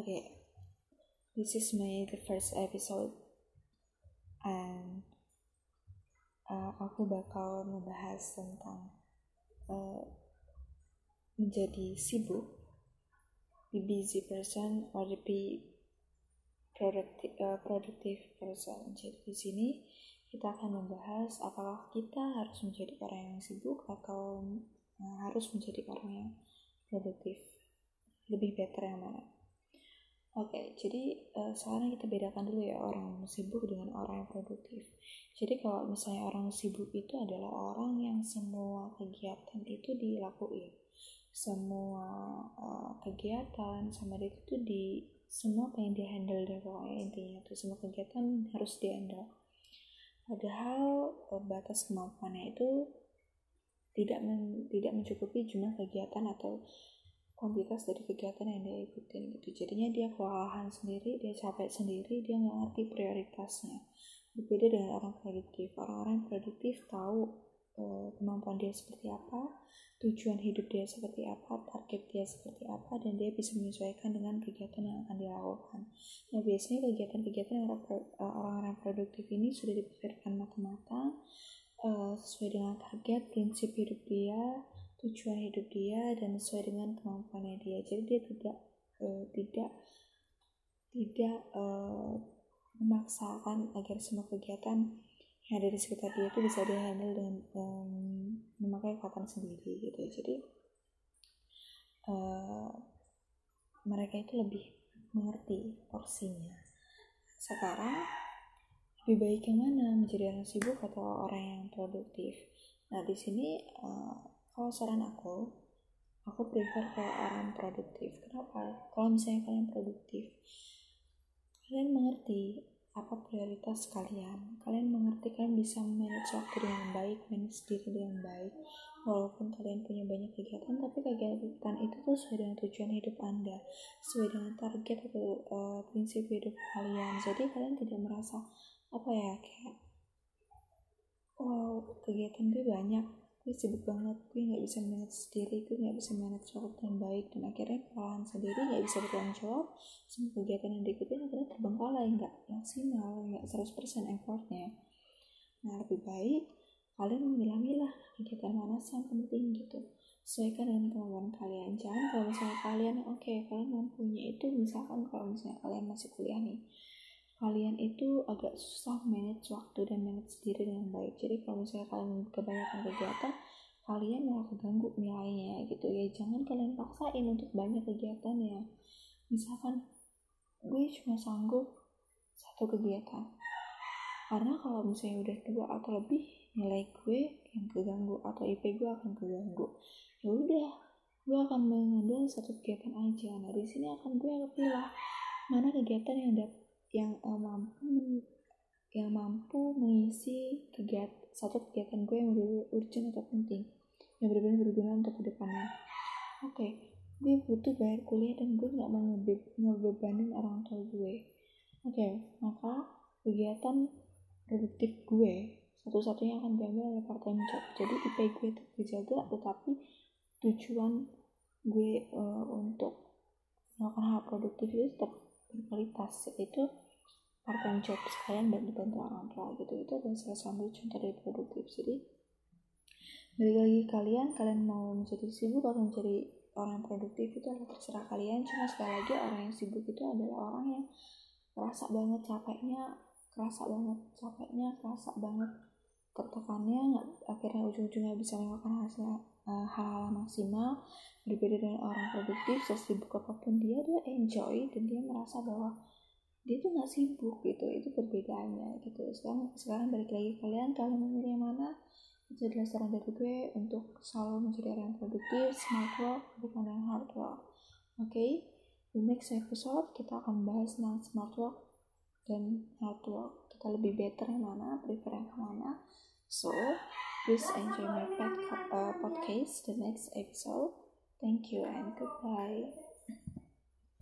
Okay, this is my the first episode, and uh, aku bakal membahas tentang uh, menjadi sibuk, be busy person or the be productive, uh, productive person. Jadi di sini kita akan membahas apakah kita harus menjadi orang yang sibuk atau uh, harus menjadi orang yang produktif. Lebih better yang mana? Oke, jadi uh, sekarang kita bedakan dulu ya orang sibuk dengan orang yang produktif. Jadi kalau misalnya orang sibuk itu adalah orang yang semua kegiatan itu dilakuin, semua uh, kegiatan sama dia itu di semua pengen dia handle deh pokoknya intinya itu semua kegiatan harus dia handle. Padahal uh, batas kemampuannya itu tidak men, tidak mencukupi jumlah kegiatan atau kuantitas dari kegiatan yang dia ikutin gitu. Jadinya dia kewalahan sendiri dia capek sendiri dia nggak ngerti prioritasnya. Berbeda dengan orang produktif. Orang-orang produktif tahu e, kemampuan dia seperti apa tujuan hidup dia seperti apa target dia seperti apa dan dia bisa menyesuaikan dengan kegiatan yang akan dia lakukan. Nah biasanya kegiatan-kegiatan eh, orang-orang produktif ini sudah dipikirkan matang-matang e, sesuai dengan target prinsip hidup dia tujuan hidup dia dan sesuai dengan kemampuannya dia. Jadi dia tidak uh, tidak tidak uh, memaksakan agar semua kegiatan yang ada di sekitar dia itu bisa dihandle dengan um, memakai kekuatan sendiri gitu. Jadi uh, mereka itu lebih mengerti porsinya. Sekarang lebih baik yang mana? Menjadi orang sibuk atau orang yang produktif? Nah di sini uh, kalau saran aku aku prefer ke orang produktif. Kenapa? Kalau misalnya kalian produktif kalian mengerti apa prioritas kalian. Kalian mengerti kalian bisa manage waktu dengan baik manage diri dengan baik walaupun kalian punya banyak kegiatan tapi kegiatan itu tuh sesuai dengan tujuan hidup anda sesuai dengan target atau uh, prinsip hidup kalian. Jadi kalian tidak merasa apa ya kayak wow kegiatan gue banyak gue sibuk banget gue nggak bisa manage sendiri gue nggak bisa manage waktu dengan baik dan akhirnya kewalahan sendiri nggak bisa bertanggung jawab. Semua kegiatan yang diikutin akhirnya terbengkalai nggak maksimal nggak 100% effortnya. Nah lebih baik kalian memilah-milah kegiatan mana sih yang penting gitu. Sesuaikan dengan kemampuan kalian. Jangan kalau misalnya kalian oke okay, kalian mampunya itu misalkan kalau misalnya kalian masih kuliah nih kalian itu agak susah manage waktu dan manage diri dengan baik. Jadi kalau misalnya kalian kebanyakan kegiatan kalian malah keganggu nilainya gitu ya. Jangan kalian paksain untuk banyak kegiatan ya. Misalkan gue cuma sanggup satu kegiatan. Karena kalau misalnya udah dua atau lebih nilai gue yang keganggu atau IP gue akan keganggu. Ya udah gue akan mengambil satu kegiatan aja. Nah di sini akan gue pilih mana kegiatan yang dapat yang uh, mampu yang mampu mengisi kegiatan satu kegiatan gue yang benar urgent atau penting. Yang benar-benar berguna untuk ke depannya. Oke okay, gue butuh bayar kuliah dan gue nggak mau ngebe ngebebanin orang tua gue. Oke okay, maka kegiatan produktif gue satu-satunya akan diambil oleh part time job. Jadi IP gue itu dijaga tetapi tujuan gue uh, untuk melakukan hal produktif itu tetap berkualitas. Yaitu part time job sekalian dan dibantu orang tua gitu. Itu adalah salah satu contoh dari produktif. Jadi balik lagi kalian kalian mau menjadi sibuk atau menjadi orang produktif itu adalah terserah kalian. Cuma sekali lagi orang yang sibuk itu adalah orang yang kerasa banget capeknya kerasa banget capeknya kerasa banget tertekannya nggak akhirnya ujung-ujungnya bisa melakukan hasil uh, hal-hal maksimal berbeda dengan orang produktif sesibuk apa pun dia dia enjoy dan dia merasa bahwa dia tuh nggak sibuk gitu itu perbedaannya gitu. Sekarang sekarang balik lagi kalian kalian memilih yang mana? Itu adalah saran dari gue untuk selalu menjadi orang yang produktif smart work bukan yang hard work. Oke okay? di next episode kita akan bahas tentang smart work dan hard work kita lebih better yang mana prefer yang mana so please enjoy my uh, podcast the next episode Thank you and goodbye.